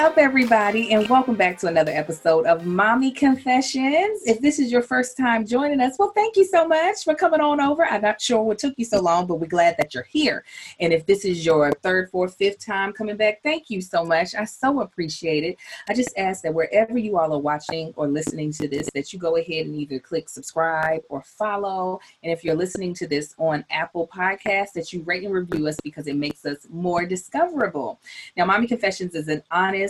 Up, everybody, and welcome back to another episode of Mommy Confessions. If this is your first time joining us, well, thank you so much for coming on over. I'm not sure what took you so long, but we're glad that you're here. And if this is your third, fourth, fifth time coming back, thank you so much. I so appreciate it. I just ask that wherever you all are watching or listening to this, that you go ahead and either click subscribe or follow. And if you're listening to this on Apple Podcasts, that you rate and review us because it makes us more discoverable. Now, Mommy Confessions is an honest,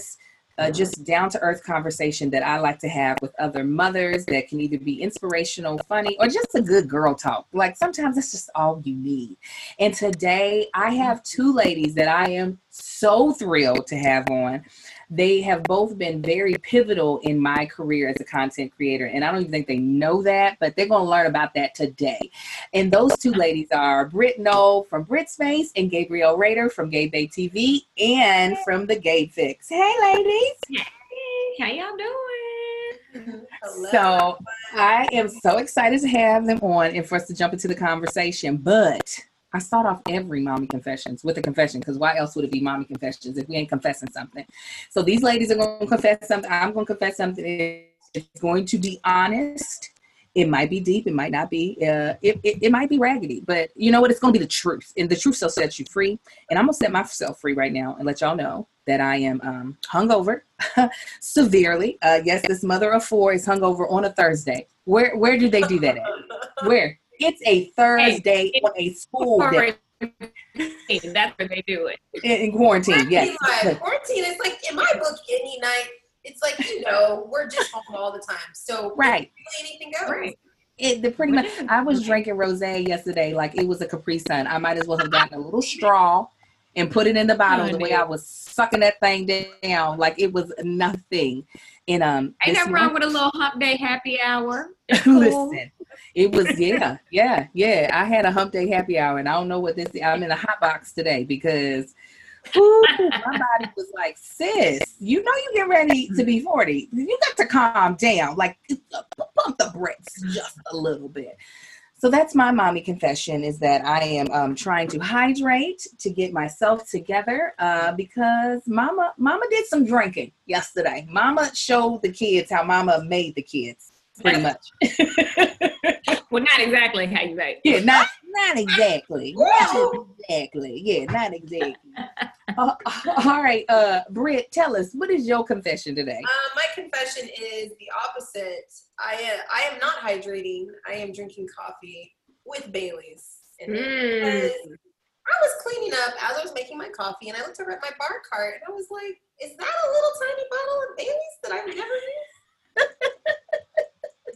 uh, just down to earth conversation that I like to have with other mothers that can either be inspirational, funny, or just a good girl talk. Like sometimes that's just all you need. And today I have two ladies that I am so thrilled to have on. They have both been very pivotal in my career as a content creator. And I don't even think they know that, but they're going to learn about that today. And those two ladies are Britt Knoll from Brit Space and Gabrielle Rader from Gabe Babe TV and from the Gabe Fix. Hey, ladies. Hey, how y'all doing? So I am so excited to have them on and for us to jump into the conversation. But I start off every mommy confessions with a confession because why else would it be mommy confessions if we ain't confessing something? So these ladies are going to confess something. I'm going to confess something. It's going to be honest. It might be deep. It might not be. Uh, it, it, it might be raggedy, but you know what? It's going to be the truth, and the truth shall set you free. And I'm going to set myself free right now and let y'all know that I am um, hungover severely. Uh, yes, this mother of four is hungover on a Thursday. Where where do they do that at? Where? It's a Thursday Hey, on a school day That's where they do it. in, in quarantine. Yes. Quarantine, quarantine is like in my book any night. It's like you know we're just home all the time, so Right. anything goes. Right. It, the pretty much. I was drinking rosé yesterday like it was a Capri Sun. I might as well have gotten a little straw and put it in the bottle Oh, the way. I was sucking that thing down like it was nothing. And um, Ain't this nothing wrong with a little hump day happy hour. Listen, it was yeah, yeah, yeah. I had a hump day happy hour, and I don't know what this. I'm in a hot box today because whew, my body was like, "Sis, you know you get ready to be 40. You got to calm down. Like pump the brakes just a little bit." So that's my mommy confession: is that I am um, trying to hydrate to get myself together uh, because Mama, Mama did some drinking yesterday. Mama showed the kids how Mama made the kids, pretty much. Well, not exactly how you make. Yeah, not not exactly. Not exactly. Yeah, not exactly. Uh, all right, uh, Britt, tell us what is your confession today? Um, my confession is the opposite. I uh, I am not hydrating. I am drinking coffee with Bailey's. in. Mm. I was cleaning up as I was making my coffee, and I looked over at my bar cart, and I was like, "Is that a little tiny bottle of Bailey's that I've never used?"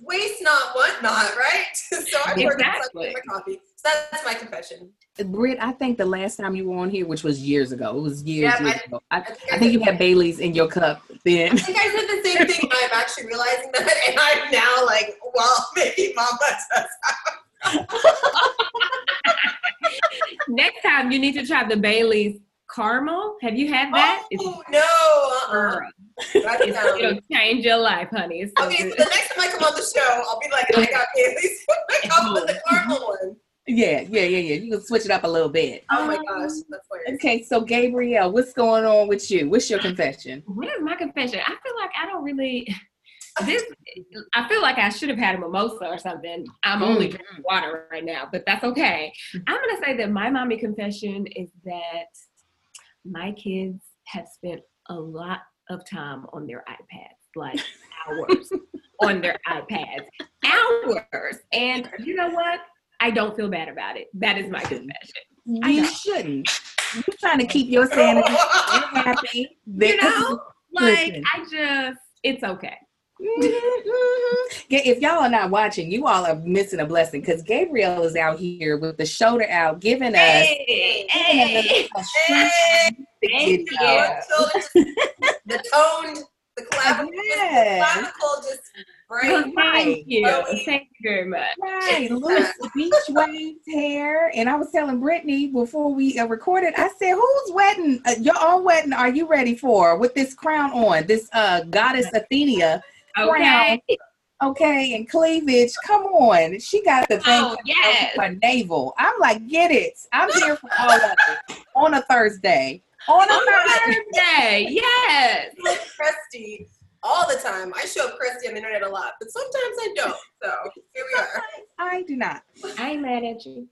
Waste not, want not, right? so I poured Exactly. exactly. my coffee. So that's my confession. Britt, I think the last time you were on here, which was years ago, it was years, Yeah, years I- ago. I, think I I think you had Bailey's in your cup then. I think I said the same thing, I'm actually realizing that, and I'm now like, well, maybe Mama does. Next time you need to try the Bailey's caramel. Have you had that? It's Oh no! Uh-uh. girl, Write it it's, down. it'll change your life, honey. It's so Okay, so the next time I come on the show, I'll be like, I got Bailey's. I come with the caramel one. yeah, yeah, yeah, yeah. You can switch it up a little bit. Oh my gosh, that's. Okay, so Gabrielle, what's going on with you? What's your confession? What is my confession? I feel like I don't really. This I feel like I should have had a mimosa or something. I'm only Mm. drinking water right now, but that's okay. I'm gonna say that my mommy confession is that my kids have spent a lot of time on their iPads, like hours on their iPads, hours. And you know what? I don't feel bad about it. That is my confession. You shouldn't. You're trying to keep your sanity. You're happy. You know, like Listen. I just, it's okay. Mhm. If y'all are not watching, you all are missing a blessing because Gabrielle is out here with the shoulder out, giving us Hey, hey. a Hey. Thank you. The, toned, the clavicle, Yes. the clavicle just break. thank you. Thank you very much. Right, loose beach waves hair. And I was telling Brittany before we uh, recorded, I said, "Who's wedding? Uh, your own wedding? Are you ready for with this crown on? This uh goddess Athenia, Okay. okay, and cleavage. Come on, she got the thing Oh, yes. her navel. I'm like, get it. I'm here for all of it on a Thursday. On a Thursday, Day, yes. look crusty all the time. I show up crusty on the internet a lot, but sometimes I don't. So here we are. I do not. I ain't mad at you.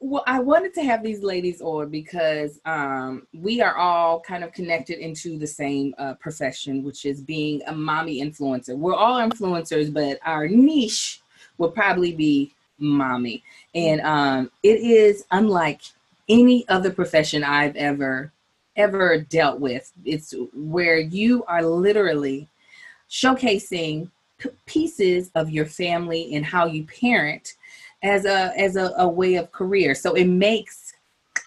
Well, I wanted to have these ladies on because um, we are all kind of connected into the same uh, profession, which is being a mommy influencer. We're all influencers, but our niche will probably be mommy. And um, it is unlike any other profession I've ever ever dealt with. It's where you are literally showcasing pieces of your family and how you parent as a as a, a way of career. So it makes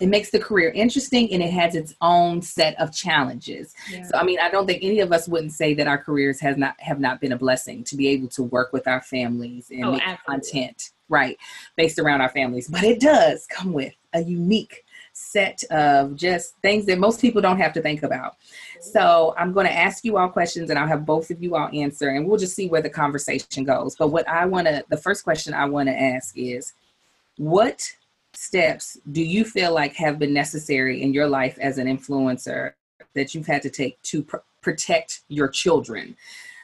it makes the career interesting and it has its own set of challenges. So I mean, I don't think any of us wouldn't say that our careers has not have not been a blessing to be able to work with our families and Oh, make absolutely. content right based around our families. But it does come with a unique set of just things that most people don't have to think about. So I'm going to ask you all questions and I'll have both of you all answer and we'll just see where the conversation goes. But what I want to, the first question I want to ask is what steps do you feel like have been necessary in your life as an influencer that you've had to take to pr- protect your children?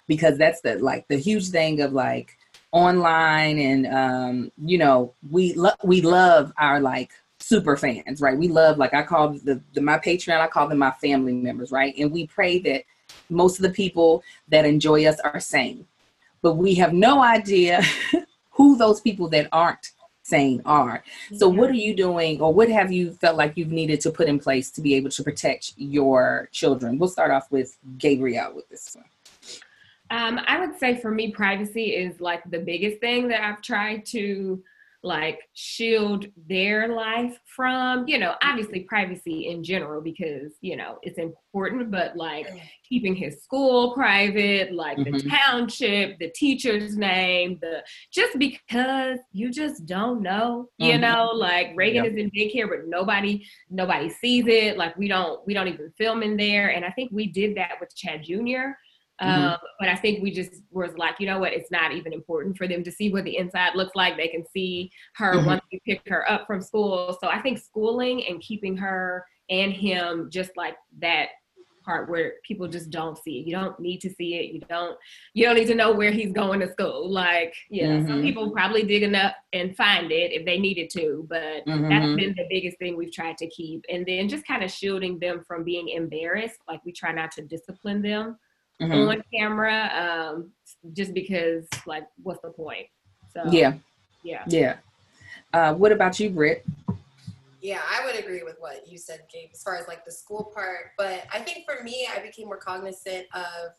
Because that's the like the huge thing of like online and um you know we lo- we love our like super fans right? We love like i call the, the my patreon i call them my family members right? And we pray that most of the people that enjoy us are sane. But we have no idea who those people that aren't sane are. So what are you doing or what have you felt like you've needed to put in place to be able to protect your children? We'll start off with gabrielle with this one. Um, I would say for me, privacy is like the biggest thing that I've tried to like shield their life from. You know, obviously privacy in general because you know it's important, but like keeping his school private, like the Mhm. township, the teacher's name, the just because you just don't know, you Mhm. know, like Reagan Yep. is in daycare, but nobody nobody sees it. Like we don't we don't even film in there. And I think we did that with Chad Jr. Mhm. Um, but I think we just was like, you know what? It's not even important for them to see what the inside looks like. They can see her Mhm. once we pick her up from school. So I think schooling and keeping her and him just like that part where people just don't see it. You don't need to see it. You don't you don't need to know where he's going to school. Like, yeah, some Mhm. people probably digging up and find it if they needed to, but that's Mhm. been the biggest thing we've tried to keep. And then just kind of shielding them from being embarrassed. Like we try not to discipline them Mhm. on camera um just because like what's the point so yeah yeah yeah uh, what about you britt Yeah, I would agree with what you said, Gabe, as far as like the school part. But I think for me, I became more cognizant of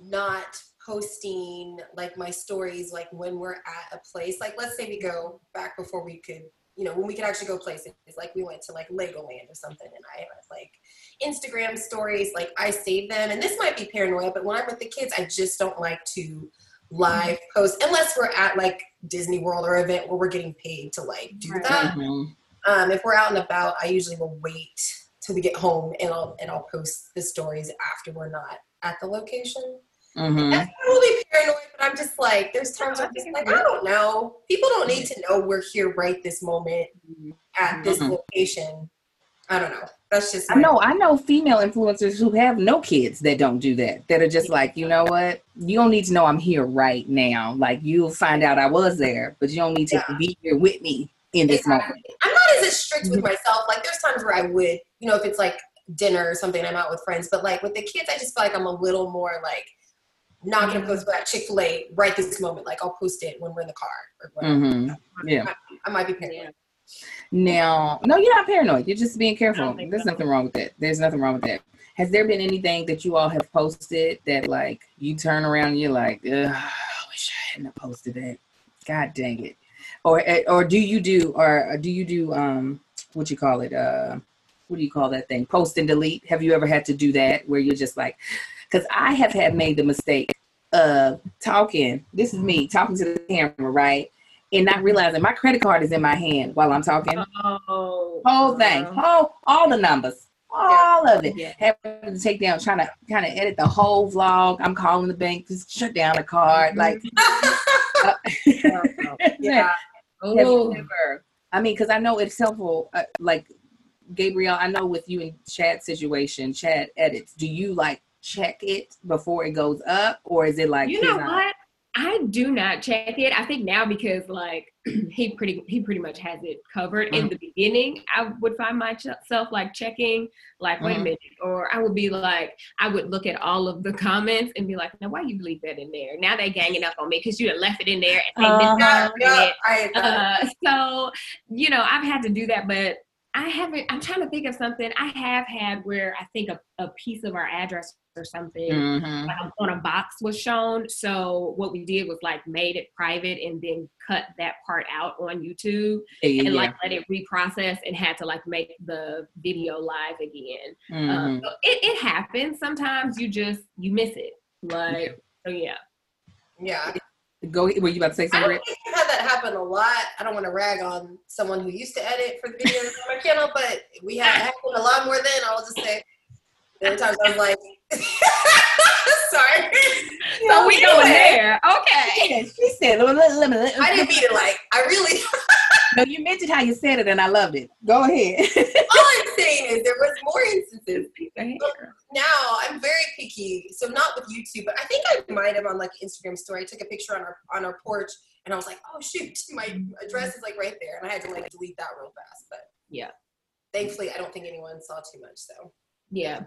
not posting like my stories like when we're at a place. Like let's say we go back before we could, you know, when we could actually go places. Like we went to like Legoland or something, and I have like Instagram stories. Like I save them, and this might be paranoia, but when I'm with the kids, I just don't like to live post unless we're at like Disney World or event where we're getting paid to like do Right. that. Mhm. Um, if we're out and about, I usually will wait till we get home and I'll and I'll post the stories after we're not at the location. Mhm. That's probably paranoid, but I'm just like, there's times I'm just like, I don't know. People don't need to know we're here right this moment at this Mhm. location. I don't know. That's just I my- know, I know female influencers who have no kids that don't do that. That are just like, you know what? You don't need to know I'm here right now. Like you'll find out I was there, but you don't need to Yeah. be here with me in this Exactly. moment. I'm not as strict with myself. Like there's times where I would, you know, if it's like dinner or something, I'm out with friends. But like with the kids, I just feel like I'm a little more like not gonna post about Chick Fil A right this moment. Like I'll post it when we're in the car or whatever. hmm Yeah. I might be paranoid. yeah Now, no, you're not paranoid. You're just being careful. There's so. nothing wrong with that. There's nothing wrong with that. Has there been anything that you all have posted that like you turn around and you're like, Ugh, I wish I hadn't posted that. God dang it. Or eh, or do you do or do you do um what you call it? Uh what do you call that thing? Post and delete. Have you ever had to do that where you're just like because I have had made the mistake of talking. This is me talking to the camera, right? And not realizing my credit card is in my hand while I'm talking oh whole thing, whole all the numbers, all of it. Yeah. Having to take down, trying to kind of edit the whole vlog. I'm calling the bank, just shut down the card. Like, uh, Yeah. have you oh ever- I mean, because I know it's helpful. Uh, like Gabrielle, I know with you and Chad situation, Chad edits. Do you like check it before it goes up, or is it like you know what? I do not check it. I think now because like he pretty he pretty much has it covered. In the beginning, I would find myself like checking, like wait a Mhm. minute, or I would be like, I would look at all of the comments and be like, now why you leave that in there? Now they're ganging up on me because you left it in there and they Uh-huh. Yeah, it. I, Uh, so you know i've had to do that but i haven't i'm trying to think of something i have had where i think a, a piece of our address or something Mhm. like on a box was shown so what we did was like made it private and then cut that part out on youtube Yeah, yeah, and yeah. like let it reprocess and had to like make the video live again Mhm. um, so it, it happens sometimes you just you miss it like so yeah yeah. Go. Were you about to say I something? don't think I've had that happen a lot. I don't want to rag on someone who used to edit for the videos on my channel, but we had it happen a lot more then. I'll just say there were times I was like, sorry. so we going there okay Yeah, she said. Let, let, let, let, I didn't mean it like I really. No, you mentioned how you said it, and I loved it. Go ahead. all I'm saying is there was more instances. Piece of hair. Now I'm very picky, so not with YouTube, but I think I might have on like Instagram story. I took a picture on our on our porch, and I was like, oh shoot, my address is like right there, and I had to like delete that real fast. But Yeah. thankfully, I don't think anyone saw too much. So Yeah.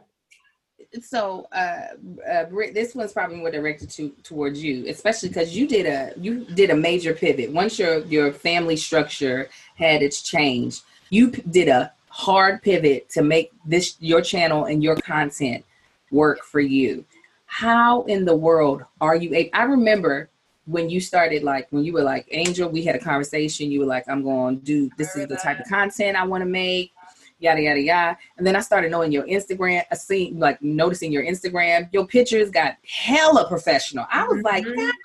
So, uh, uh, Britt, this one's probably more directed to towards you, especially because you did a you did a major pivot. Once your your family structure had its change, you did a hard pivot to make this your channel and your content work for you. How in the world are you? I remember when you started, like when you were like Angel, we had a conversation. You were like, "I'm going to do this is the type of content I want to make." Yada yada yada, and then I started knowing your Instagram. I seen like noticing your Instagram. Your pictures got hella professional. I was like, Mhm.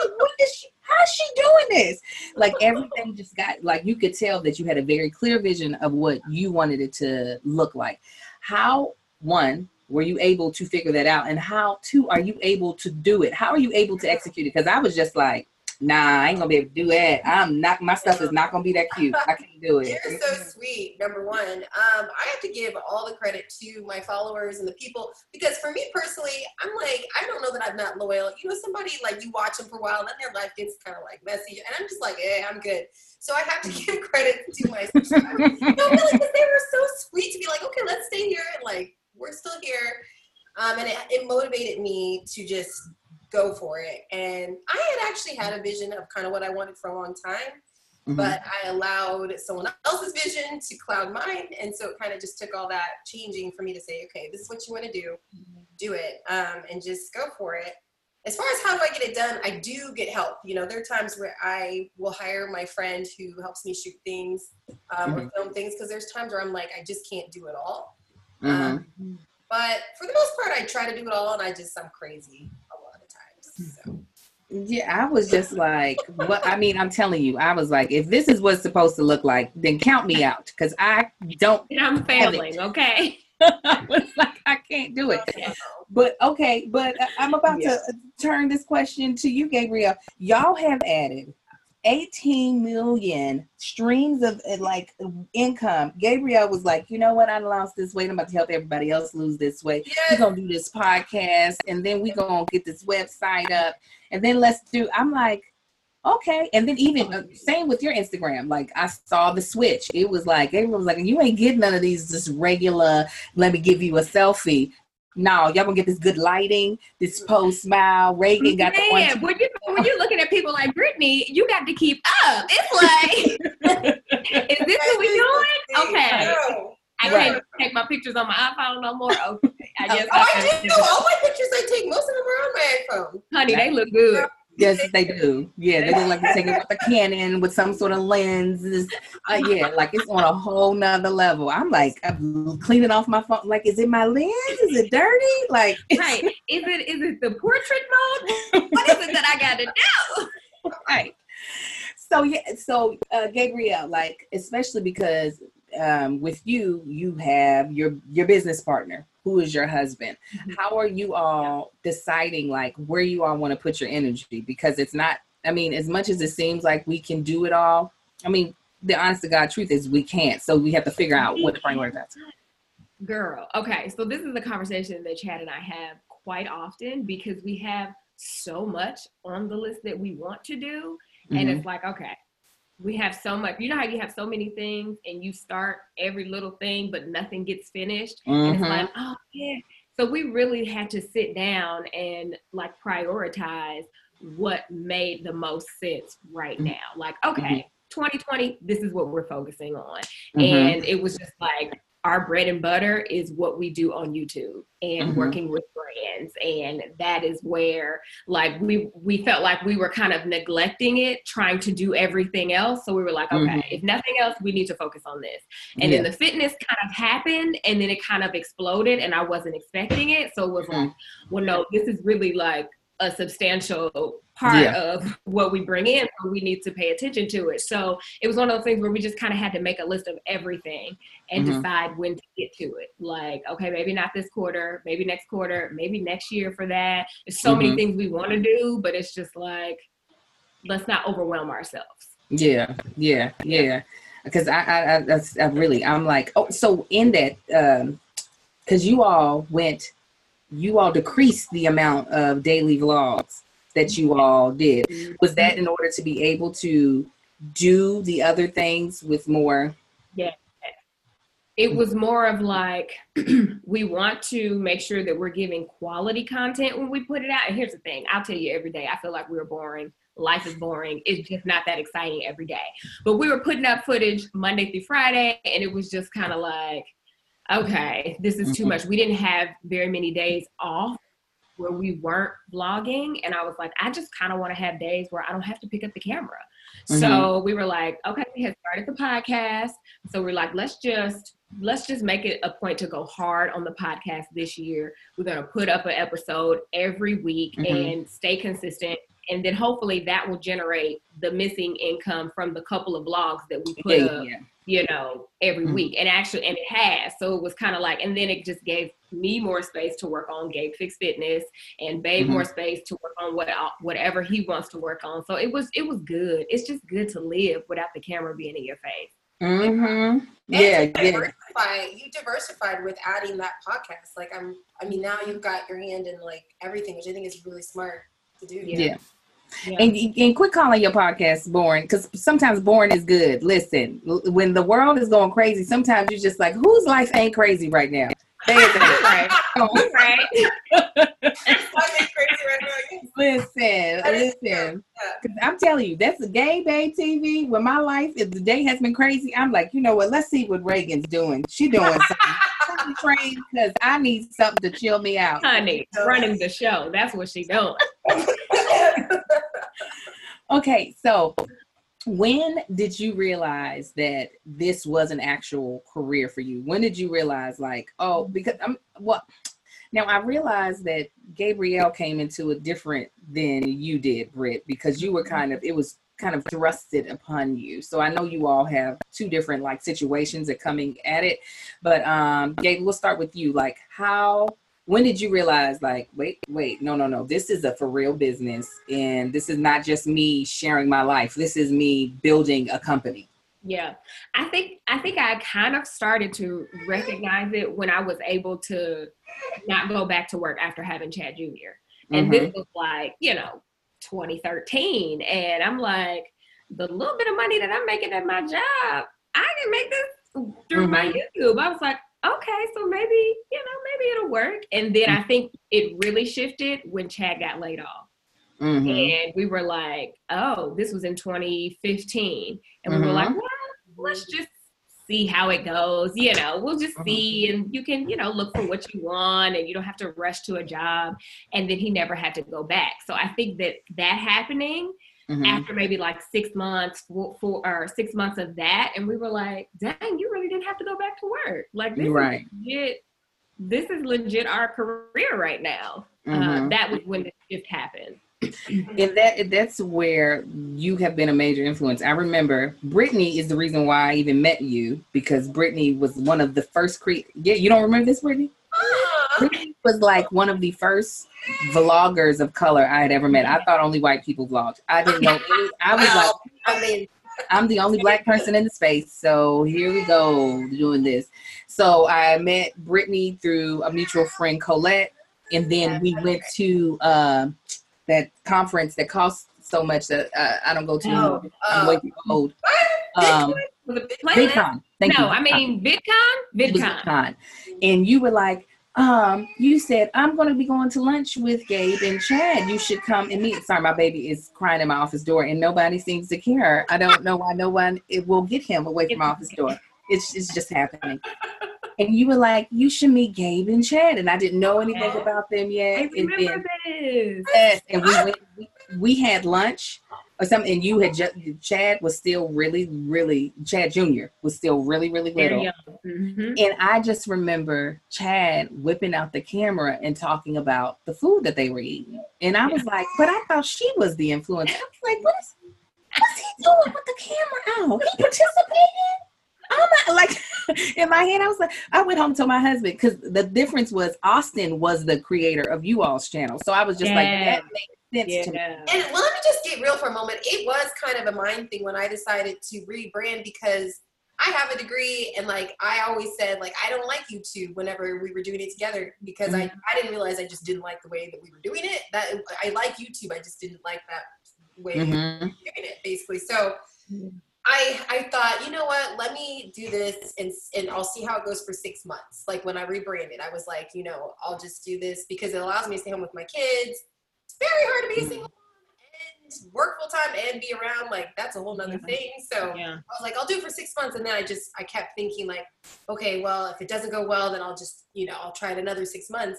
Like, what is she? How's she doing this? Like everything just got like you could tell that you had a very clear vision of what you wanted it to look like. How one were you able to figure that out, and how two are you able to do it? How are you able to execute it? Because I was just like, nah, I ain't gonna be able to do that. I'm not. My stuff is not gonna be that cute. I can't do it. You're so sweet, number one. Um, I have to give all the credit to my followers and the people because for me personally, I'm like, I don't know that I'm not loyal. You know, somebody like you watch them for a while, then their life gets kind of like messy, and I'm just like, eh, I'm good. So I have to give credit to my subscribers. no, really, because they were so sweet to be like, okay, let's stay here, and like, we're still here. Um, and it, it motivated me to just go for it. And I had actually had a vision of kind of what I wanted for a long time Mhm. but I allowed someone else's vision to cloud mine, and so it kind of just took all that changing for me to say, okay, this is what you want to do, do it, um, and just go for it. As far as how do I get it done, I do get help. You know, there are times where I will hire my friend who helps me shoot things um, or film things because there's times where I'm like, I just can't do it all. Mhm. Um, but for the most part, I try to do it all, and I just I'm crazy a lot of times. So. Yeah, I was just like, what? I mean, I'm telling you, I was like, if this is what's supposed to look like, then count me out because I don't. And I'm failing, okay? I was like, I can't do it. But okay, but I- I'm about Yeah. to turn this question to you, Gabrielle. Y'all have added 18 million streams of uh, like income. Gabrielle was like, you know what? I lost this weight. I'm about to help everybody else lose this weight. We're gonna do this podcast, and then we're gonna get this website up, and then let's do. I'm like, okay, and then even uh, same with your Instagram. Like I saw the switch. It was like everyone was like, you ain't getting none of these just regular. Let me give you a selfie. No, y'all gonna get this good lighting, this post smile. Reagan got the one. When you when you're looking at people like Brittany, you got to keep up. It's like, is this what we're doing? Okay. No. I can't take my pictures on my iPhone no more. Okay, I oh, guess. Oh, I I can- do. All oh, my pictures I take, most of them are on my iPhone. honey, they look good. Yes, they do. Yeah, they look like they're taking with a Canon with some sort of lens. Uh, yeah, like it's on a whole nother level. I'm like, I'm cleaning off my phone. Like, is it my lens? Is it dirty? Like, Right? Is it is it the portrait mode? What is it that I got to do? right. So yeah, so uh, Gabrielle, like, especially because um, with you, you have your your business partner who is your husband. Mhm. How are you all deciding like where you all want to put your energy? Because it's not. I mean, as much as it seems like we can do it all. I mean, the honest to God truth is we can't. So we have to figure out what to prioritize. Girl, okay. So this is the conversation that Chad and I have quite often because we have so much on the list that we want to do. And Mhm. it's like, okay, we have so much. You know how you have so many things and you start every little thing, but nothing gets finished? And it's Mhm. like, oh, yeah. So we really had to sit down and like prioritize what made the most sense right Mhm. now. Like, okay, 2020, this is what we're focusing on. Mhm. And it was just like, our bread and butter is what we do on YouTube and Mhm. working with brands. And that is where like we we felt like we were kind of neglecting it, trying to do everything else. So we were like, okay, Mhm. if nothing else, we need to focus on this. And Yeah. then the fitness kind of happened and then it kind of exploded and I wasn't expecting it. So it was like, well, no, this is really like a substantial part Yeah. of what we bring in. So we need to pay attention to it. So it was one of those things where we just kind of had to make a list of everything and Mhm. decide when to get to it. Like, okay, maybe not this quarter, maybe next quarter, maybe next year for that. There's so many Mhm. things we want to do, but it's just like, let's not overwhelm ourselves. Yeah, yeah, yeah. Because I, I, I, that's, I really, I'm like, oh, so in that, um, because you all went, you all decreased the amount of daily vlogs that you all did. Was that in order to be able to do the other things with more? Yeah. It was more of like we want to make sure that we're giving quality content when we put it out. And here's the thing I'll tell you every day, I feel like we're boring. Life is boring. It's just not that exciting every day. But we were putting up footage Monday through Friday, and it was just kind of like, okay, this is too Mhm. much. We didn't have very many days off where we weren't vlogging. And I was like, I just kind of want to have days where I don't have to pick up the camera. So we were like, okay, we had started the podcast. So we're like, let's just let's just make it a point to go hard on the podcast this year. We're gonna put up an episode every week Mhm. and stay consistent. And then hopefully that will generate the missing income from the couple of blogs that we put Yeah, up yeah. You know, every Mhm. week. And actually, and it has. So it was kind of like, and then it just gave me more space to work on Gabe Fix Fitness and Babe Mhm. more space to work on what whatever he wants to work on. So it was it was good. It's just good to live without the camera being in your face. Mm-hmm. And Yeah, to yeah. you diversified with adding that podcast. Like I'm, I mean, now you've got your hand in like everything, which I think is really smart to do. Yeah. Yeah. Yeah. And, and quit calling your podcast boring because sometimes boring is good. Listen, l- when the world is going crazy, sometimes you're just like, whose life ain't crazy right now? Right. Come right. I crazy right. Listen, listen. 'Cause I'm telling you, that's a Gabe Babe TV. When my life, if the day has been crazy, I'm like, you know what? Let's see what Reagan's doing. She doing something. train because I need something to chill me out. Honey, running the show. That's what she doing. Okay, so when did you realize that this was an actual career for you? When did you realize, like, oh, because I'm well, now I realized that Gabrielle came into it different than you did, Britt, because you were kind of it was kind of thrusted upon you. So I know you all have two different like situations that coming at it, but um, Gabe, we'll start with you. Like, how when did you realize like wait wait no no no this is a for real business and this is not just me sharing my life this is me building a company Yeah. I think I think I kind of started to recognize it when I was able to not go back to work after having Chad Jr. And this mm-hmm. was like, you know, 2013. And I'm like, the little bit of money that I'm making at my job, I can make this through my mm-hmm. YouTube. I was like, okay, so maybe, you know, maybe it'll work. And then I think it really shifted when Chad got laid off. Mhm. And we were like, oh, this was in 2015. And we were like, well, let's just see how it goes. You know, we'll just Mhm. see. And you can, you know, look for what you want and you don't have to rush to a job. And then he never had to go back. So I think that that happening Mhm. after maybe like six months, four, four or six months of that. And we were like, dang, you really didn't have to go back to work. Like, this right. is legit. This is legit our career right now. Uh, Mhm. that was when the shift happened. and that that's where you have been a major influence. I remember Brittany is the reason why I even met you because Brittany was one of the first cre- yeah, you don't remember this, Brittany? Was like one of the first vloggers of color I had ever met. I thought only white people vlogged. I didn't know any, I was like I mean, I'm the only black person in the space, so here we go doing this. So I met Brittany through a mutual friend, Colette, and then we went to uh, that conference that costs so much that uh, I don't go to. Oh, I'm uh, way too old. Um, Was it Planet? VidCon. Thank no, you. I mean VidCon. VidCon. VidCon. And you were like, um, you said, I'm going to be going to lunch with Gabe and Chad. You should come and meet. Sorry, my baby is crying in my office door and nobody seems to care. I don't know why no one it will get him away from my office door. It's, it's just happening. And you were like, you should meet Gabe and Chad. And I didn't know anything Yeah. about them I yet. And then, remember this. yes, and we went, we, we had lunch or something. And you had just, Chad was still really, really, Chad Jr. was still really, really little. Mhm. And I just remember Chad whipping out the camera and talking about the food that they were eating. And I was like, but I thought she was the influencer. I was like, what is what's he doing with the camera out? He participating? I'm not like in my head, I was like, I went home to my husband because the difference was Austin was the creator of you all's channel. So I was just like, that makes sense to me. Yeah. And well, let me just get real for a moment. It was kind of a mind thing when I decided to rebrand because I have a degree and like I always said like I don't like YouTube whenever we were doing it together because I, I didn't realize I just didn't like the way that we were doing it. That I like YouTube, I just didn't like that way of Mhm. doing it basically. So I I thought, you know what, let me do this and and I'll see how it goes for six months. Like when I rebranded, I was like, you know, I'll just do this because it allows me to stay home with my kids. Very hard to be a single mom and work full time and be around. Like that's a whole nother Yeah. thing. So Yeah. I was like, I'll do it for six months, and then I just I kept thinking like, okay, well, if it doesn't go well, then I'll just you know I'll try it another six months.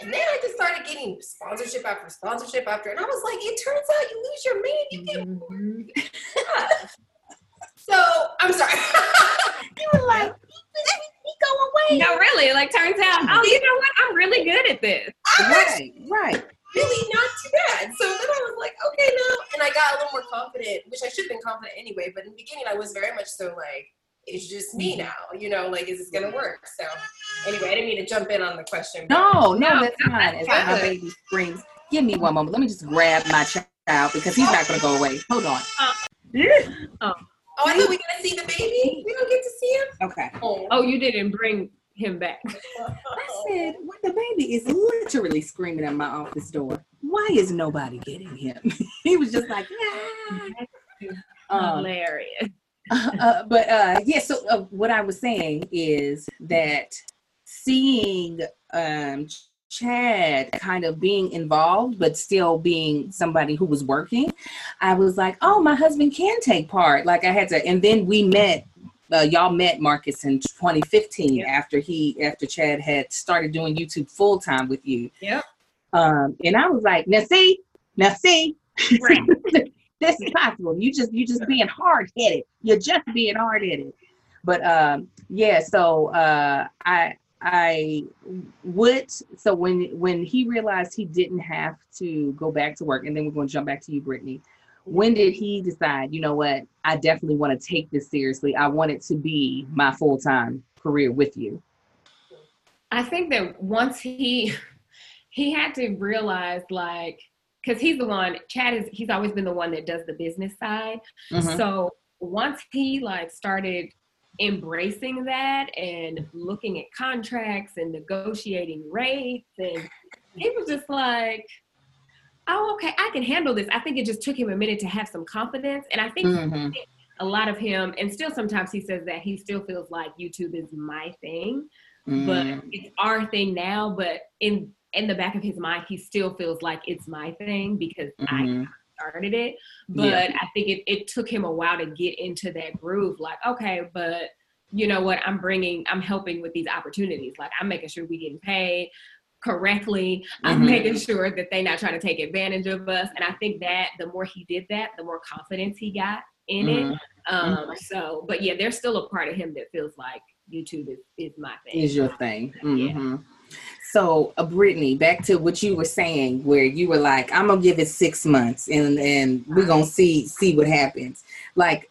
And then I just started getting sponsorship after sponsorship after, and I was like, it turns out you lose your man, you get Mhm. So I'm sorry. You were like, he go away. No, really. Like, turns out, oh, you know what? I'm really good at this. Right, right. Really not too bad. So then I was like, okay, no. And I got a little more confident, which I should have been confident anyway. But in the beginning, I was very much so like, it's just me mm-hmm. now. You know, like, is this going to mm-hmm. work? So anyway, I didn't mean to jump in on the question. No, no, No, that's no, fine. As that's my baby screams, give me one moment. Let me just grab my child because he's not going to go away. Hold on. Uh, oh, I thought we got to see the baby. We don't get to see him. Okay. Oh. Oh, you didn't bring him back. I said, when the baby is literally screaming at my office door, why is nobody getting him? he was just like, yeah. Um, Hilarious. uh, but uh, yeah, so uh, what I was saying is that seeing um, Chad kind of being involved, but still being somebody who was working, I was like, oh, my husband can take part. Like I had to, and then we met. Uh, y'all met Marcus in 2015 Yep. after he after Chad had started doing YouTube full time with you. Yep. Um, and I was like, now see, now see, Right. this is possible. You just you just being hard headed. You're just being hard headed. But um, yeah. So uh, I I would so when when he realized he didn't have to go back to work, and then we're going to jump back to you, Brittany. When did he decide? You know what? I definitely want to take this seriously. I want it to be my full time career with you. I think that once he he had to realize like because he's the one Chad is he's always been the one that does the business side. Mhm. So once he like started embracing that and looking at contracts and negotiating rates and he was just like oh okay i can handle this i think it just took him a minute to have some confidence and i think Mhm. a lot of him and still sometimes he says that he still feels like youtube is my thing Mhm. but it's our thing now but in in the back of his mind he still feels like it's my thing because i Mhm. started it but Yeah. i think it, it took him a while to get into that groove like okay but you know what i'm bringing i'm helping with these opportunities like i'm making sure we getting paid correctly i'm Mhm. making sure that they're not trying to take advantage of us and i think that the more he did that the more confidence he got in it Mhm. um so but yeah there's still a part of him that feels like youtube is, is my thing is your thing. Yeah. Mhm. So, uh, Brittany, back to what you were saying, where you were like, "I'm gonna give it six months, and and we're gonna see see what happens." Like,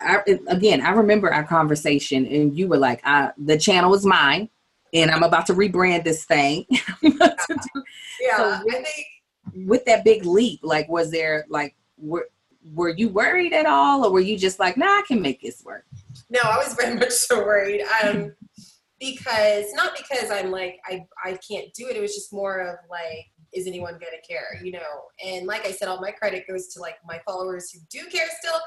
I, again, I remember our conversation, and you were like, I, "The channel is mine, and I'm about to rebrand this thing." Yeah, So I think With that big leap, like, was there like, were, were you worried at all or were you just like nah i can make this work no i was very much so worried um because not because i'm like i i can't do it it was just more of like is anyone gonna care you know? And like i said all my credit goes to like my followers who do care still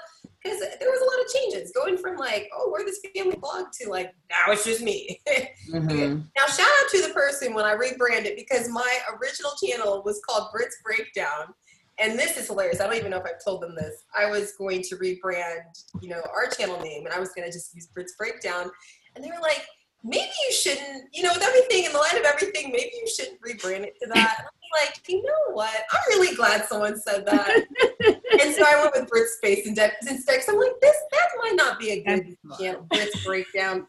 because there was a lot of changes going from like oh we're this family blog to like now it's just me. Mhm. now shout out to the person when i rebranded because my original channel was called brits breakdown and this is hilarious. I don't even know if i've told them this. I was going to rebrand you know our channel name and i was going to just use brits breakdown and they were like maybe you shouldn't you know with everything in the light of everything maybe you shouldn't rebrand it to that. And i'm like you know what? I'm really glad someone said that and so i went with brits space and Dex instead 'cause i'm like this that might not be a good That's channel brits breakdown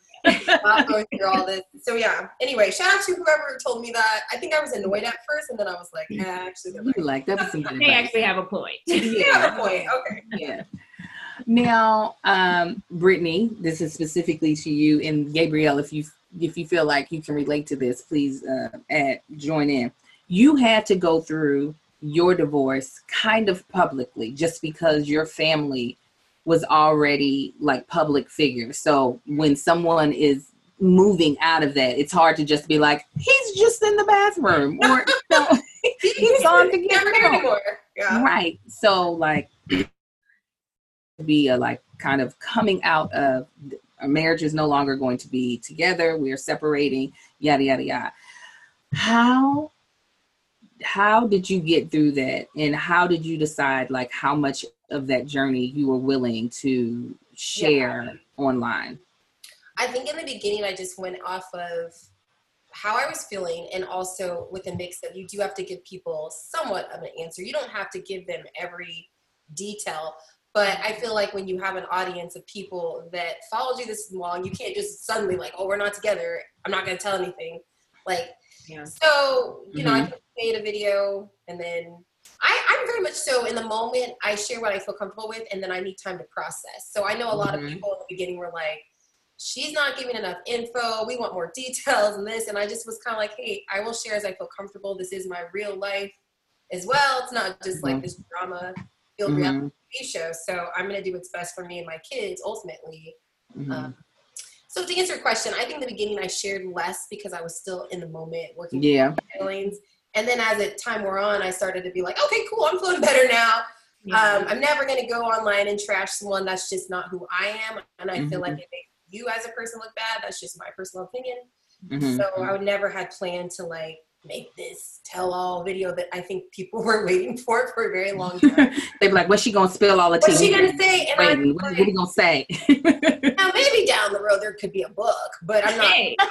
not going through all this. So yeah. Anyway, shout out to whoever told me that. I think I was annoyed at first, and then I was like, eh, actually, they're you right. like that was some good They advice. actually have a point. You have a point. Okay. yeah. Now, um, Brittany, this is specifically to you and Gabrielle. If you if you feel like you can relate to this, please uh, add, join in. You had to go through your divorce kind of publicly, just because your family was already like public figures. So when someone is moving out of that, it's hard to just be like, he's just in the bathroom, or no, he's on to get anymore. Yeah. Right. So like be a like kind of coming out of our marriage is no longer going to be together. We are separating, yada yada yada. How how did you get through that and how did you decide like how much of that journey you were willing to share online? I think in the beginning, I just went off of how I was feeling, and also with a mix of you do have to give people somewhat of an answer. You don't have to give them every detail, but I feel like when you have an audience of people that followed you this long, you can't just suddenly like, oh, we're not together. I'm not going to tell anything. Like, Yeah. so you know, I made a video, and then I, I'm very much so in the moment. I share what I feel comfortable with, and then I need time to process. So I know a lot Mhm. of people in the beginning were like, "She's not giving enough info. We want more details and this." And I just was kind of like, "Hey, I will share as I feel comfortable. This is my real life as well. It's not just like Mhm. this drama filled reality Mhm, TV show. So I'm gonna do what's best for me and my kids ultimately." mhm. Um, so to answer your question, I think in the beginning I shared less because I was still in the moment working yeah. feelings. And then as the time wore on, I started to be like, okay, cool, I'm feeling better now. Um, I'm never going to go online and trash someone. That's just not who I am. And I feel Mhm. like it makes you as a person look bad. That's just my personal opinion. mhm, So I would never had planned to like make this tell all video that I think people were waiting for for a very long time. They'd be like, what's she gonna spill all the tea? What's she going to say? And I'm Waiting. What, what like, we gonna say? now maybe down the road there could be a book, but I'm not. Hey,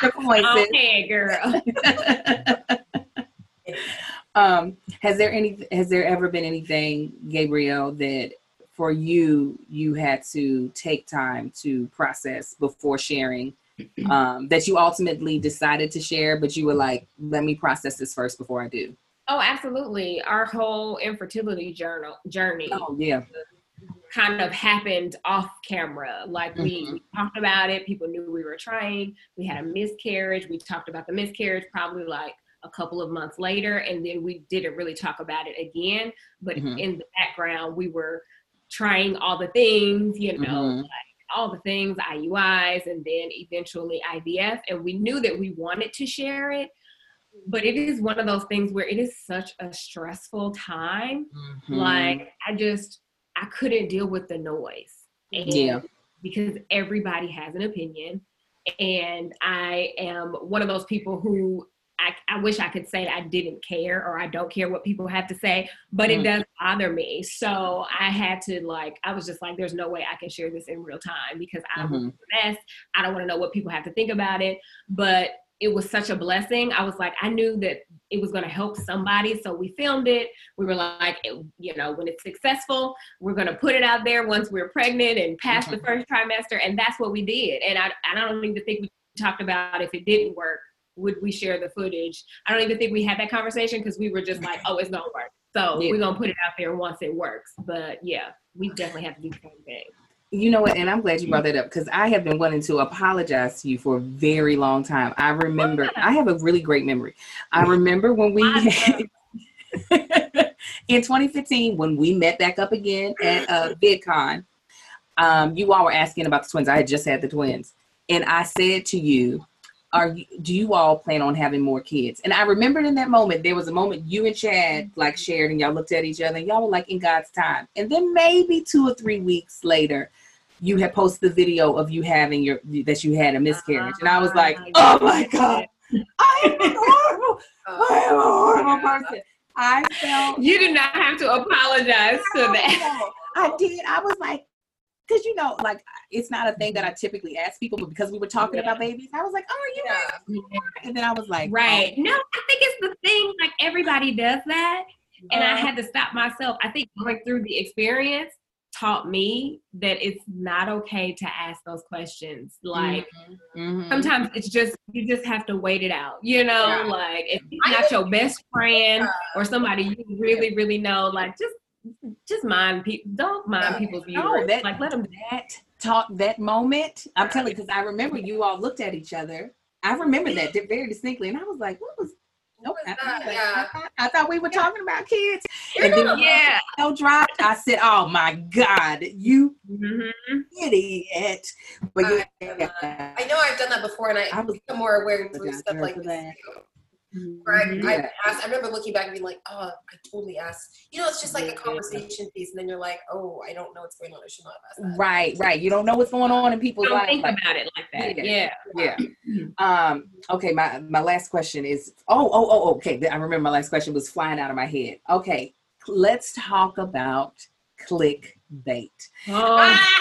Good point, sis. okay, girl. um has there any has there ever been anything gabrielle that for you you had to take time to process before sharing um that you ultimately decided to share but you were like let me process this first before i do Oh, absolutely. Our whole infertility journal journey oh yeah kind of happened off camera. Like we, Mhm. talked about it, people knew we were trying. We had a miscarriage. We talked about the miscarriage probably like a couple of months later, and then we didn't really talk about it again. But Mhm. in the background, we were trying all the things, you know, Mhm. like all the things, IUIs, and then eventually IVF. And we knew that we wanted to share it. But it is one of those things where it is such a stressful time Mhm. like I just I couldn't deal with the noise. And Yeah. Because everybody has an opinion. And I am one of those people who I, I wish I could say I didn't care or I don't care what people have to say, but Mm. it does bother me. So I had to like, I was just like, there's no way I can share this in real time because I was Mhm. a mess. I don't want to know what people have to think about it. But it was such a blessing. I was like, I knew that it was going to help somebody. So we filmed it. We were like, it- you know, when it's successful, we're going to put it out there once we're pregnant and past the Mhm. first trimester. And that's what we did. And I, I don't even think we talked about if it didn't work, would we share the footage? I don't even think we had that conversation because we were just like, oh, it's to work. So Yeah. we're to put it out there once it works. But yeah, we definitely have to do the same thing. you know what and i'm glad you brought that up because i have been wanting to apologize to you for a very long time i remember i have a really great memory i remember when we in 2015 when we met back up again at uh, VidCon, um, you all were asking about the twins. I had just had the twins, and I said to you, "Are you, do you all plan on having more kids?" And I remembered in that moment there was a moment you and Chad mm-hmm. like shared, and y'all looked at each other, and y'all were like, "In God's time." And then maybe two or three weeks later, you had posted the video of you having your that you had a miscarriage, and I was like, ah, "Oh my God, I am horrible. I am a horrible oh. person." I felt You do not have to apologize to that. I did. I was like, because you know, like it's not a thing that I typically ask people, but because we were talking Yeah. about babies, I was like, "Oh, are you?" Yeah. ready?" And then I was like, Right. No, I think it's the thing, like everybody does that. And I Uh, had to stop myself. I think going through the experience taught me that it's not okay to ask those questions. Like mhm. sometimes it's just you just have to wait it out. You know, Yeah. like if he's I not your best friend or somebody you really, really know, like just just mind people don't mind Yeah. people's No, that- like let them that talk that moment. I'm telling you, because I remember you all looked at each other. I remember that very distinctly, and I was like, "What was?" What was I, I that? was like, Yeah. I, thought, I thought we were talking about kids. You're And then Yeah. the dropped. I said, "Oh my God, you Mhm. idiot!" But I- yeah, I know I've done that before, and I, I was become more aware of stuff like for this. that. too. Where I, Mhm. I asked, I remember looking back and being like, "Oh, I totally asked." You know, it's just like a conversation piece, and then you're like, "Oh, I don't know what's going on. I should not have asked that." right, right. You don't know what's going on in people's Don't lives. think Like, about it like that. Yeah. Yeah. yeah. Um. Okay. My my last question is. Oh. Oh. Oh. Okay. I remember my last question was flying out of my head. Okay. Let's talk about clickbait. Oh, Ah,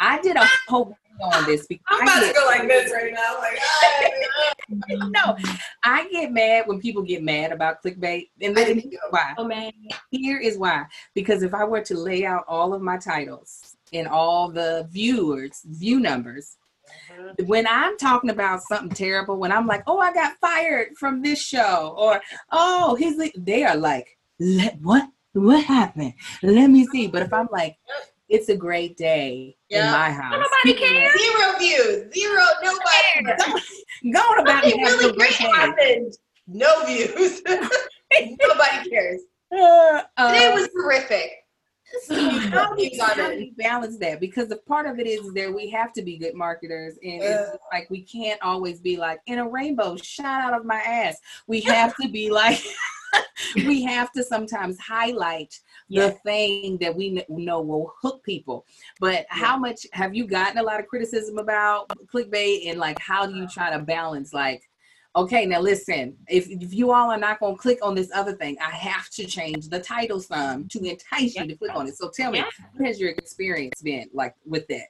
I did a whole video on this because I'm I about to go like this right now. Like, no, I get mad when people get mad about clickbait, and then here's why. oh man. Here is why. Because if I were to lay out all of my titles and all the viewers view numbers, mm-hmm. when I'm talking about something terrible, when I'm like, oh, I got fired from this show, or oh, he's like, they are like, Let, what? What happened? Let me see. But if I'm like, it's a great day Yeah. in my house. Nobody cares. Zero views. Zero. Nobody. Going about it really a great great day. happened. No views. Nobody cares. Uh, Today uh, was horrific. So how do, you, Views on how it. do you balance that? Because the part of it is that we have to be good marketers, and it's Yeah. like we can't always be like in a rainbow shot out of my ass. We have to be like, we have to sometimes highlight Yeah. the thing that we know will hook people. But how much have you gotten a lot of criticism about clickbait, and like how do you try to balance like? Okay, now listen. If, if you all are not going to click on this other thing, I have to change the title some to entice you to click on it. So tell me, Yeah. what has your experience been like with that?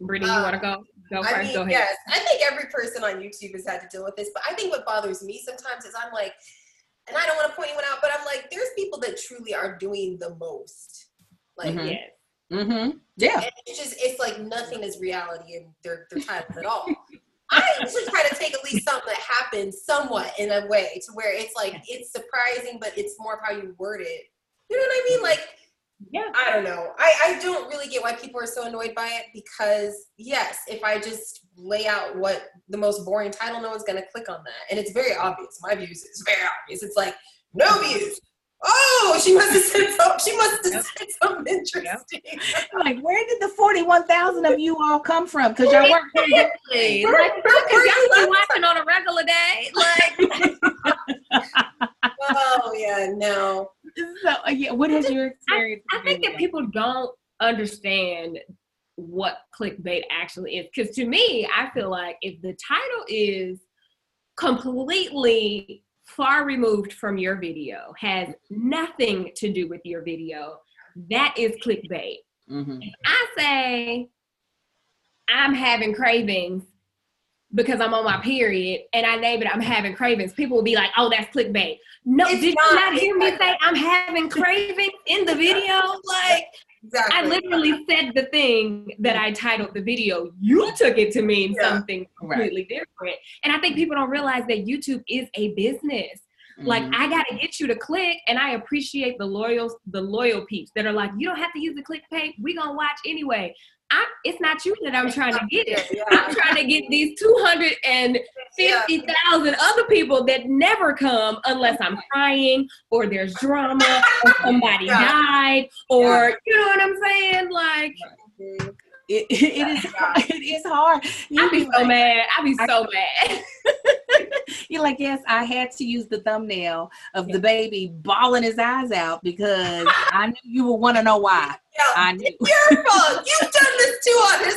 Brittany, you want to go? Um, go I mean, go ahead. yes, I think every person on YouTube has had to deal with this. But I think what bothers me sometimes is I'm like, and I don't want to point anyone out, but I'm like, there's people that truly are doing the most. Like, Mhm. Yes. Mm-hmm. Yeah. and it's just it's like nothing is reality in their their titles at all. I usually try to take at least something that happens somewhat in a way to where it's like it's surprising, but it's more of how you word it. You know what I mean? Like Yeah. I don't know. I, I don't really get why people are so annoyed by it because yes, if I just lay out what the most boring title, no one's gonna click on that. And it's very obvious. My views is very obvious. It's like, no views. Oh, she must have said something. She must have Yep. said something interesting. Like, where did the 41,000 of you all come from? Because y'all weren't paying attention. Exactly. Like, because y'all be watching on a regular day. Like, Oh yeah, no. So, yeah, what has your experience I think been that people don't understand what clickbait actually is. Because to me, I feel like if the title is completely far removed from your video, has nothing to do with your video, that is clickbait. Mhm. I say I'm having cravings because I'm on my period and I name it I'm having cravings, people will be like, oh, that's clickbait. No, It's did not. you not hear me say I'm having cravings in the video? Like, Exactly. I literally said the thing that I titled the video. You took it to mean Yeah. something completely different. And I think people don't realize that YouTube is a business. Like Mhm. I gotta get you to click, and I appreciate the loyal the loyal peeps that are like, you don't have to use the clickbait, we gonna watch anyway. I, it's not you that I'm trying to get. Yeah. I'm trying to get these 250,000 other people that never come unless I'm crying or there's drama or somebody died or you know what I'm saying? Like. It, it is hard. it is hard. You I'd be so like- mad. I'd be I- so mad. You're like, yes, I had to use the thumbnail of the baby bawling his eyes out because I knew you would want to know why. Yeah, I knew. your fault. You've done this to us.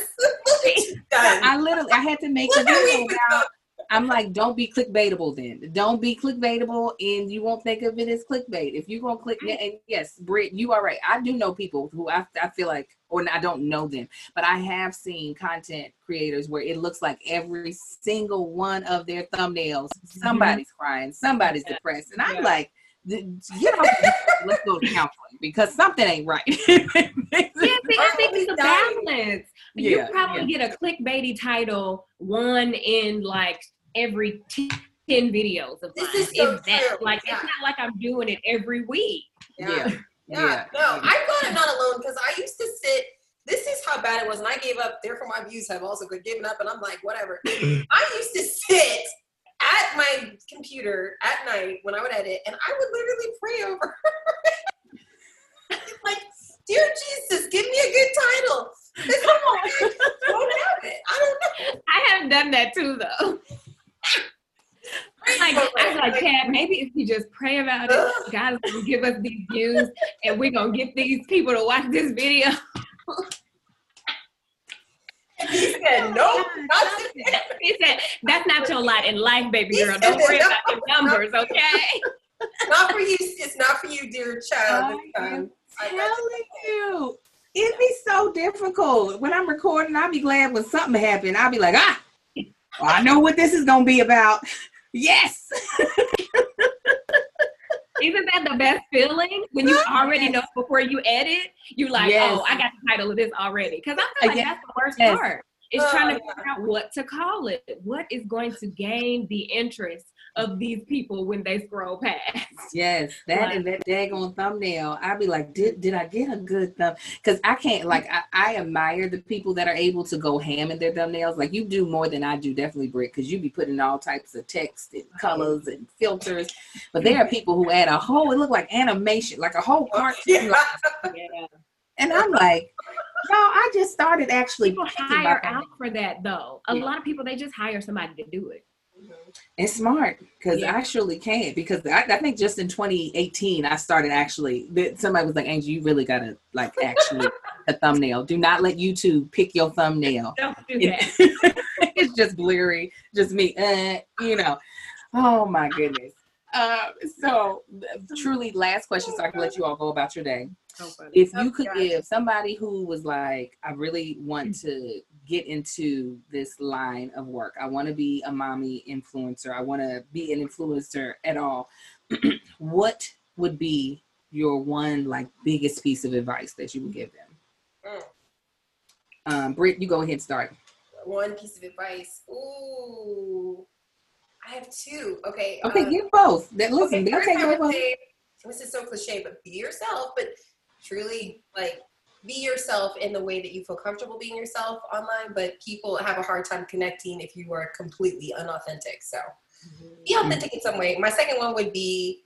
Done. I literally, I had to make a video about. I'm like, don't be clickbaitable then. Don't be clickbaitable, and you won't think of it as clickbait. If you're gonna click, and yes, Britt, you are right. I do know people who I, I feel like, or I don't know them, but I have seen content creators where it looks like every single one of their thumbnails, mm-hmm. somebody's crying, somebody's Yeah. depressed, and I'm Yeah. like, "D- get off, let's go to counseling because something ain't right. Yeah, see, I think it's a balance. You Yeah, probably get a clickbaity title, one in like every 10 videos of This mine. is so If that. Like it's not like I'm doing it every week. yeah. Yeah, no, I've gone it not alone because I used to sit. This is how bad it was, and I gave up. Therefore, my views have also given up, and I'm like, whatever. I used to sit at my computer at night when I would edit, and I would literally pray over. her. like, dear Jesus, give me a good title. Come on. don't have it. I don't know. I haven't done that too though. Like I was like, Kat, maybe if you just pray about it, God is gonna give us these views and we're gonna get these people to watch this video. He said, nope, not. He said, That's not your lot in life, baby girl. Don't worry about the numbers, okay? Not for you. It's not for you, dear child. I time. am I got you. telling you, it'd be so difficult. When I'm recording, I'll be glad when something happened. I'll be like, ah, well, I know what this is gonna be about. Yes. Isn't that the best feeling when you already know before you edit? You're like, oh, Yes. oh, I got the title of this already. Because I feel uh, like Yes. that's the worst Yes. part. It's Oh, trying to yeah. figure out what to call it. What is going to gain the interest of these people when they scroll past? Yes, that Right. and that daggone thumbnail. I'd be like, did did I get a good thumb? Because I can't like I, I admire the people that are able to go ham in their thumbnails. Like you do more than I do, definitely, Britt, because you be putting all types of text and colors and filters. But there are people who add a whole, it look like animation, like a whole cartoon. Like- Yeah. and I'm like, no, I just started actually People hire out for that though. A Yeah. lot of people they just hire somebody to do it. Mm-hmm. It's smart because Yeah. I surely can't Because I, I think just in 2018, I started actually. that Somebody was like, "Angel, you really gotta like actually a thumbnail. Do not let YouTube pick your thumbnail. Don't do that. it's just blurry, just me. Uh, you know. Oh my goodness. Uh, so truly, last question, so I can let you all go about your day. If you could give somebody who was like, I really want to get into this line of work. I want to be a mommy influencer. I want to be an influencer at all. what would be your one like biggest piece of advice that you would give them? Mm. Um, Britt, you go ahead and start. One piece of advice. Ooh. I have two. Okay. Okay, uh, give both. That listen, okay, first okay, I would both. say, this is so cliche, but be yourself, but truly like be yourself in the way that you feel comfortable being yourself online, but people have a hard time connecting if you are completely unauthentic. So mm-hmm. be authentic in some way. My second one would be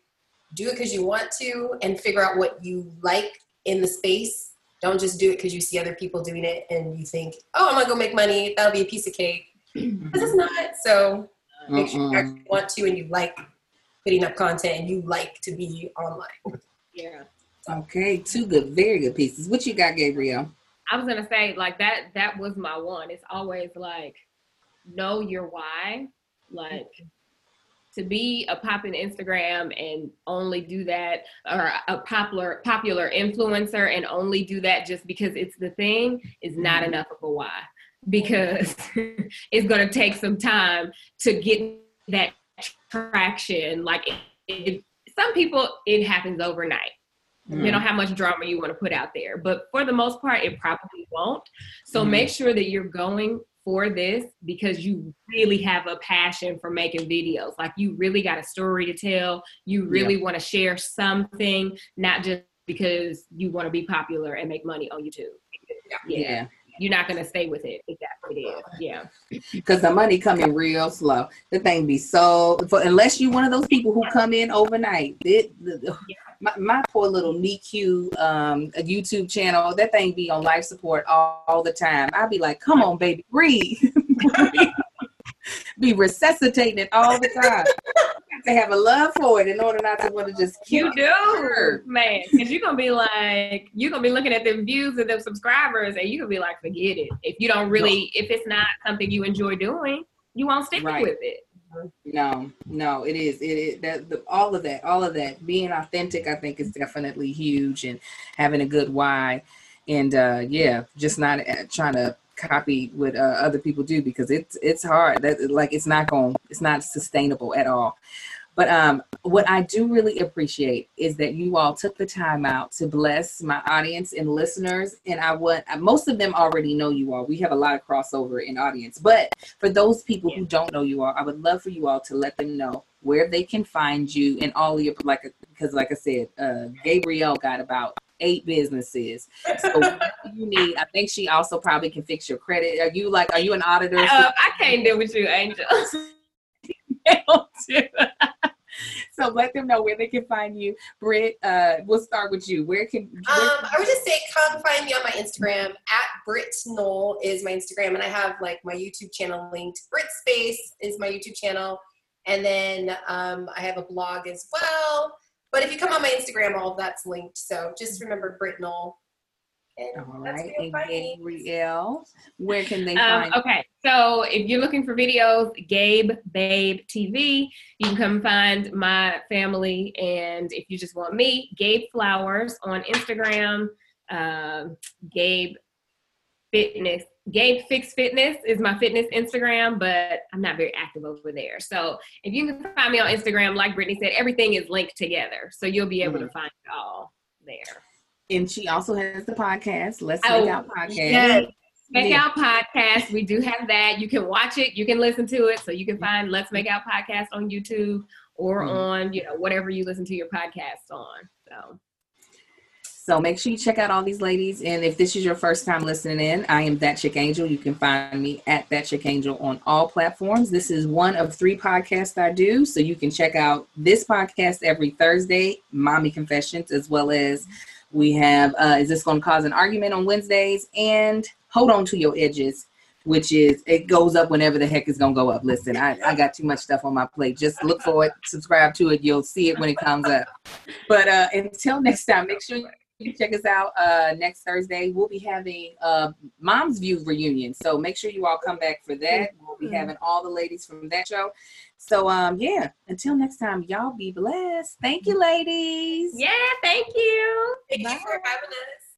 do it because you want to and figure out what you like in the space. Don't just do it because you see other people doing it and you think, oh, I'm gonna go make money. That'll be a piece of cake. Mm-hmm. Because it's not. So make sure you uh-uh. actually want to and you like putting up content and you like to be online. Yeah. Okay, two good, very good pieces. What you got, Gabriel? I was gonna say like that. That was my one. It's always like know your why. Like to be a popping Instagram and only do that, or a popular popular influencer and only do that just because it's the thing is not Mhm. enough of a why. Because it's gonna take some time to get that traction. Like it, it, some people, it happens overnight depending on how much drama you want to put out there. But for the most part, it probably won't. So Mhm. make sure that you're going for this because you really have a passion for making videos. Like you really got a story to tell. You really want to share something, not just because you want to be popular and make money on YouTube. Yeah. yeah you're not gonna stay with it exactly it is. Yeah. Because the money coming real slow. The thing be so for unless you're one of those people who come in overnight. It, the, my, my poor little NICU um a YouTube channel, that thing be on life support all, all the time. I'd be like, come on, baby, breathe. be resuscitating it all the time. to have a love for it in order not to want to just you do her. man because you're gonna be like you're gonna be looking at the views and the subscribers and you're gonna be like forget it if you don't really if it's not something you enjoy doing you won't stick right. with it no no it is it that the, all of that all of that. Being authentic i think is definitely huge and having a good why. And uh yeah just not uh, trying to copy what uh, other people do because it's it's hard. That like it's not going it's not sustainable at all but um, what I do really appreciate is that you all took the time out to bless my audience and listeners. And I want most of them already know you all. We have a lot of crossover in audience. But for those people who don't know you all, I would love for you all to let them know where they can find you and all your like because like I said, uh, Gabrielle got about eight businesses. So you need, I think she also probably can fix your credit. Are you like, are you an auditor? Uh, I can't deal with you, Angel. so let them know where they can find you. Britt, uh, we'll start with you. Where can where um, I would just say come find me on my Instagram at Britt Knoll is my Instagram, and I have like my YouTube channel linked. Brit Space is my YouTube channel, and then um, I have a blog as well. But if you come on my Instagram, all that's linked. So just remember Britt Knoll. All right, and Gabrielle, where can they um, find? Okay, so if you're looking for videos, Gabe Babe TV, you can come find my family. And if you just want me, Gabe Flowers on Instagram, um, Gabe Fitness, Gabe Fix Fitness is my fitness Instagram, but I'm not very active over there. So if you can find me on Instagram, like Brittany said, everything is linked together, so you'll be able mm-hmm. to find it all there. And she also has the podcast. Let's oh, make out podcast. Yes. Make yeah. Out Podcast. We do have that. You can watch it. You can listen to it. So you can find Let's Make Out Podcast on YouTube or mm-hmm. on, you know, whatever you listen to your podcast on. So so make sure you check out all these ladies. And if this is your first time listening in, I am That Chick Angel. You can find me at That Chick Angel on all platforms. This is one of three podcasts I do. So you can check out this podcast every Thursday, Mommy Confessions, as well as we have uh, Is This Going to Cause an Argument on Wednesdays? And Hold On to Your Edges, which is it goes up whenever the heck is going to go up. Listen, I, I got too much stuff on my plate. Just look for it, subscribe to it. You'll see it when it comes up. But uh, until next time, make sure you check us out uh, next Thursday. We'll be having a Mom's View reunion. So make sure you all come back for that. We'll be having all the ladies from that show. So um yeah, until next time, y'all be blessed. Thank you, ladies. Yeah, thank you. Thank Bye. you for having us.